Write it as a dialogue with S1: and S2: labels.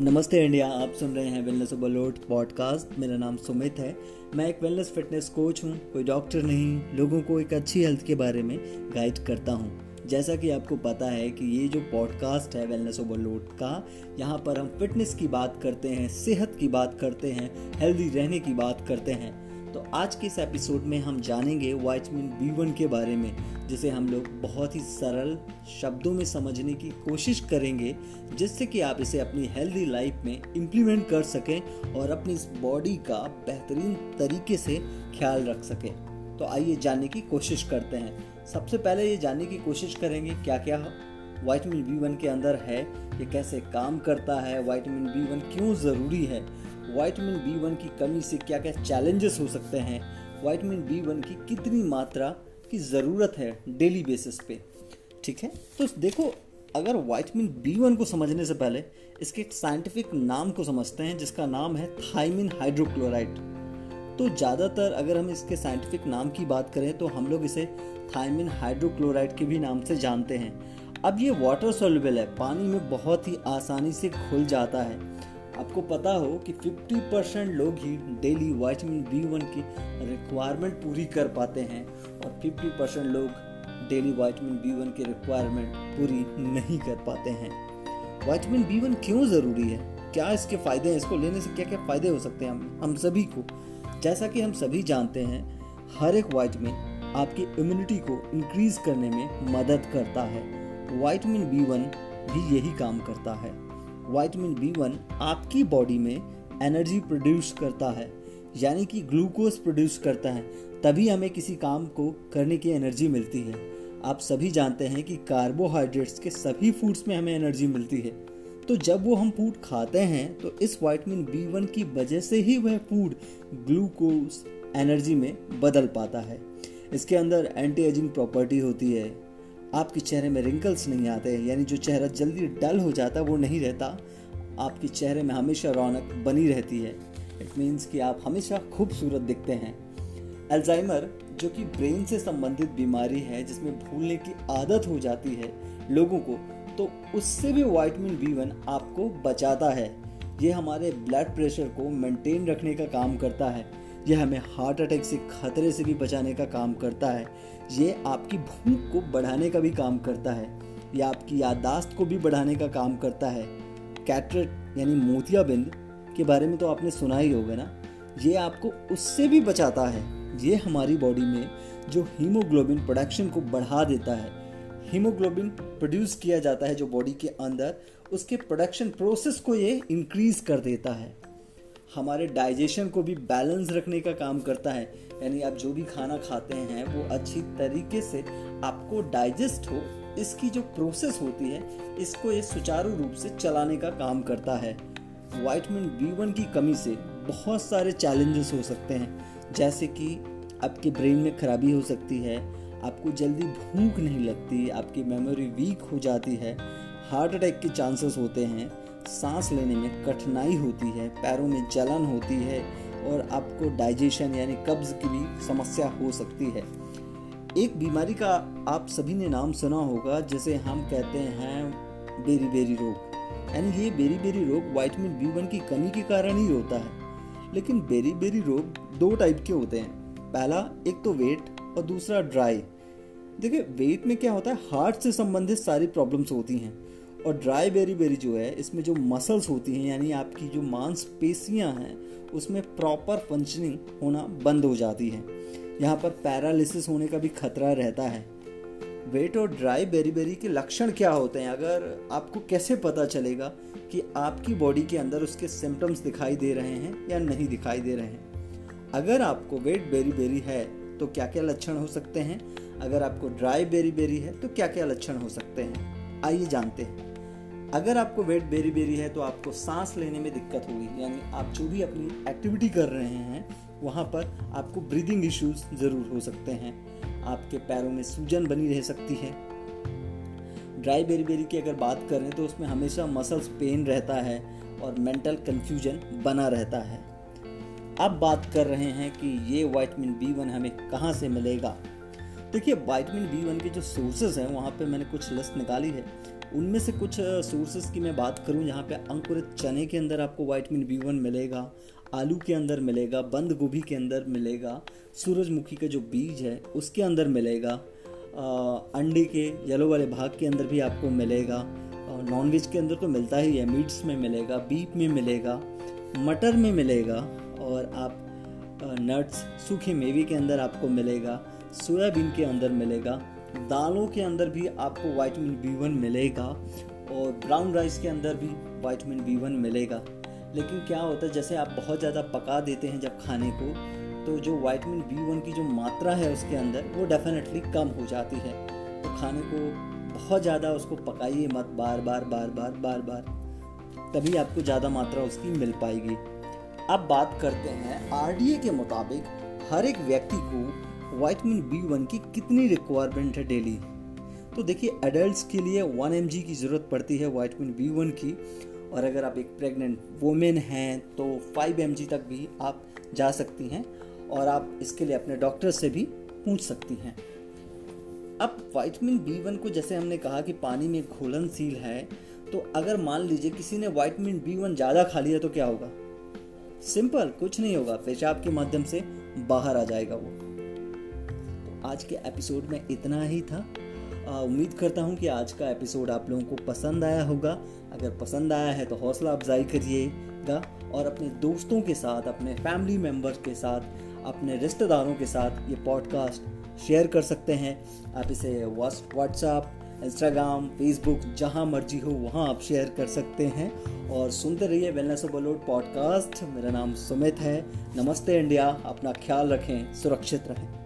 S1: नमस्ते इंडिया, आप सुन रहे हैं वेलनेस ओवरलोड पॉडकास्ट मेरा नाम सुमित है। मैं एक वेलनेस फिटनेस कोच हूँ, कोई डॉक्टर नहीं, लोगों को एक अच्छी हेल्थ के बारे में गाइड करता हूँ। जैसा कि आपको पता है कि ये जो पॉडकास्ट है वेलनेस ओवरलोड का, यहाँ पर हम फिटनेस की बात करते हैं, सेहत की बात करते हैं हेल्दी रहने की बात करते हैं। तो आज के इस एपिसोड में हम जानेंगे वाइटमिन बी वन के बारे में, जिसे हम लोग बहुत ही सरल शब्दों में समझने की कोशिश करेंगे, जिससे कि आप इसे अपनी हेल्दी लाइफ में इम्प्लीमेंट कर सकें और अपनी इस बॉडी का बेहतरीन तरीके से ख्याल रख सकें। तो आइए जानने की कोशिश करते हैं। सबसे पहले ये जानने की कोशिश करेंगे क्या क्या वाइटमिन बी वन के अंदर है, ये कैसे काम करता है, वाइटमिन बी वन क्यों ज़रूरी है वाइटमिन बी वन की कमी से क्या क्या चैलेंजेस हो सकते हैं? वाइटमिन बी वन की कितनी मात्रा की ज़रूरत है डेली बेसिस पे? ठीक है? तो देखो, अगर वाइटमिन बी वन को समझने से पहले, इसके साइंटिफिक नाम को समझते हैं, जिसका नाम है थाइमिन हाइड्रोक्लोराइड तो ज़्यादातर अगर हम इसके साइंटिफिक नाम की बात करें तो हम लोग इसे थाइमिन हाइड्रोक्लोराइड के भी नाम से जानते हैं। अब ये वाटर सोल्यूबल है, पानी में बहुत ही आसानी से घुल जाता है। आपको पता हो कि 50 परसेंट लोग ही डेली वाइटमिन बी वन की रिक्वायरमेंट पूरी कर पाते हैं और 50 परसेंट लोग डेली वाइटमिन बी वन की रिक्वायरमेंट पूरी नहीं कर पाते हैं। वाइटमिन बी वन क्यों ज़रूरी है? क्या इसके फ़ायदे हैं? इसको लेने से क्या क्या फ़ायदे हो सकते हैं हम हम सभी को? जैसा कि हम सभी जानते हैं, हर एक वाइटमिन आपकी इम्यूनिटी को इंक्रीज करने में मदद करता है। वाइटमिन बी वन भी यही काम करता है। वाइटामिन बी वन आपकी बॉडी में एनर्जी प्रोड्यूस करता है, यानी कि ग्लूकोज प्रोड्यूस करता है, तभी हमें किसी काम को करने की एनर्जी मिलती है। आप सभी जानते हैं कि कार्बोहाइड्रेट्स के सभी फूड्स में हमें एनर्जी मिलती है। तो जब वो हम फ़ूड खाते हैं तो इस वाइटमिन बी वन की वजह से ही वह फ़ूड ग्लूकोज एनर्जी में बदल पाता है। इसके अंदर एंटी एजिंग प्रॉपर्टी होती है आपके चेहरे में रिंकल्स नहीं आते, यानी जो चेहरा जल्दी डल हो जाता है वो नहीं रहता। आपके चेहरे में हमेशा रौनक बनी रहती है। इट मीन्स कि आप हमेशा खूबसूरत दिखते हैं। अल्जाइमर जो कि ब्रेन से संबंधित बीमारी है, जिसमें भूलने की आदत हो जाती है लोगों को तो उससे भी वाइटमिन बी वन आपको बचाता है। ये हमारे ब्लड प्रेशर को मेंटेन रखने का काम करता है। यह हमें हार्ट अटैक से, खतरे से भी बचाने का काम करता है। ये आपकी भूख को बढ़ाने का भी काम करता है। यह आपकी याददाश्त को भी बढ़ाने का काम करता है। कैटरेट, यानी मोतियाबिंद के बारे में तो आपने सुना ही होगा ना? ये आपको उससे भी बचाता है। ये हमारी बॉडी में जो हीमोग्लोबिन प्रोडक्शन को बढ़ा देता है। हीमोग्लोबिन प्रोड्यूस किया जाता है जो बॉडी के अंदर, उसके प्रोडक्शन प्रोसेस को ये इंक्रीज कर देता है। हमारे डाइजेशन को भी बैलेंस रखने का काम करता है। यानी आप जो भी खाना खाते हैं, वो अच्छी तरीके से आपको डाइजेस्ट हो, इसकी जो प्रोसेस होती है, इसको ये सुचारू रूप से चलाने का काम करता है। वाइटमिन बी वन की कमी से बहुत सारे चैलेंजेस हो सकते हैं। जैसे कि आपके ब्रेन में खराबी हो सकती है, आपको जल्दी भूख नहीं लगती, आपकी मेमोरी वीक हो जाती है हार्ट अटैक के चांसेस होते हैं। सांस लेने में कठिनाई होती है, पैरों में जलन होती है और आपको डाइजेशन यानी कब्ज की भी समस्या हो सकती है। एक बीमारी का आप सभी ने नाम सुना होगा, जिसे हम कहते हैं बेरी बेरी रोग। यानी ये बेरी बेरी रोग वाइटमिन बी वन की कमी के कारण ही होता है। लेकिन बेरी बेरी रोग दो टाइप के होते हैं। पहला, एक तो वेट और दूसरा ड्राई देखिए वेट में क्या होता है? हार्ट से संबंधित सारी प्रॉब्लम्स होती हैं। और ड्राई बेरी बेरी जो है, इसमें जो मसल्स होती हैं, यानी आपकी जो मांसपेशियाँ हैं, उसमें प्रॉपर फंक्शनिंग होना बंद हो जाती है। यहाँ पर पैरालिसिस होने का भी खतरा रहता है। वेट और ड्राई बेरी बेरी के लक्षण क्या होते हैं? अगर आपको कैसे पता चलेगा कि आपकी बॉडी के अंदर उसके सिम्टम्स दिखाई दे रहे हैं या नहीं दिखाई दे रहे हैं? अगर आपको वेट बेरी बेरी है तो क्या क्या लक्षण हो सकते हैं? अगर आपको ड्राई बेरी बेरी है तो क्या क्या लक्षण हो सकते हैं? आइए जानते हैं। अगर आपको वेट बेरी बेरी है तो आपको सांस लेने में दिक्कत होगी, यानी आप जो भी अपनी एक्टिविटी कर रहे हैं, वहाँ पर आपको ब्रीदिंग इश्यूज़ ज़रूर हो सकते हैं। आपके पैरों में सूजन बनी रह सकती है। ड्राई बेरी बेरी की अगर बात करें तो उसमें हमेशा मसल्स पेन रहता है और मेंटल कंफ्यूजन बना रहता है। अब बात कर रहे हैं कि ये वाइटमिन बी वन हमें कहाँ से मिलेगा? देखिए वाइटमिन बी वन के जो सोर्सेज हैं, वहाँ पे मैंने कुछ लिस्ट निकाली है। उनमें से कुछ सोर्सेज की मैं बात करूँ, यहाँ पे अंकुरित चने के अंदर आपको वाइटमिन बी वन मिलेगा, आलू के अंदर मिलेगा, बंद गोभी के अंदर मिलेगा, सूरजमुखी का जो बीज है, उसके अंदर मिलेगा अंडे के येलो वाले भाग के अंदर भी आपको मिलेगा नॉनवेज के अंदर तो मिलता ही है मीट्स में मिलेगा बीफ में मिलेगा, मटर में मिलेगा, और आप नट्स सूखे मेवे के अंदर आपको मिलेगा, सोयाबीन के अंदर मिलेगा दालों के अंदर भी आपको वाइटामिन बी वन मिलेगा और ब्राउन राइस के अंदर भी वाइटामिन बी वन मिलेगा। लेकिन क्या होता है, जैसे आप बहुत ज़्यादा पका देते हैं जब खाने को तो जो वाइटामिन बी वन की जो मात्रा है उसके अंदर, वो डेफिनेटली कम हो जाती है। तो खाने को बहुत ज़्यादा उसको पकाइए मत बार बार बार बार बार बार। तभी आपको ज़्यादा मात्रा उसकी मिल पाएगी। अब बात करते हैं आरडीए के मुताबिक हर एक व्यक्ति को वाइटामिन बी वन की कितनी रिक्वायरमेंट है डेली तो देखिए एडल्ट्स के लिए वन एमजी की ज़रूरत पड़ती है वाइटमिन बी वन की। और अगर आप एक प्रेग्नेंट वोमेन हैं तो फाइव एमजी तक भी आप जा सकती हैं और आप इसके लिए अपने डॉक्टर से भी पूछ सकती हैं। अब वाइटमिन बी वन को जैसे हमने कहा कि पानी में घुलनशील है तो अगर मान लीजिए किसी ने वाइटमिन बी वन ज़्यादा खा लिया तो क्या होगा? सिंपल कुछ नहीं होगा। पेशाब के माध्यम से बाहर आ जाएगा वो। आज के एपिसोड में इतना ही था। उम्मीद करता हूँ कि आज का एपिसोड आप लोगों को पसंद आया होगा। अगर पसंद आया है तो हौसला अफजाई करिएगा और अपने दोस्तों के साथ, अपने फैमिली मेंबर्स के साथ, अपने रिश्तेदारों के साथ ये पॉडकास्ट शेयर कर सकते हैं। आप इसे व्हाट्सएप इंस्टाग्राम फेसबुक जहाँ मर्ज़ी हो, वहाँ आप शेयर कर सकते हैं। और सुनते रहिए वेलनेस ऑफ़ बलोड पॉडकास्ट मेरा नाम सुमित है। नमस्ते इंडिया। अपना ख्याल रखें, सुरक्षित रहें।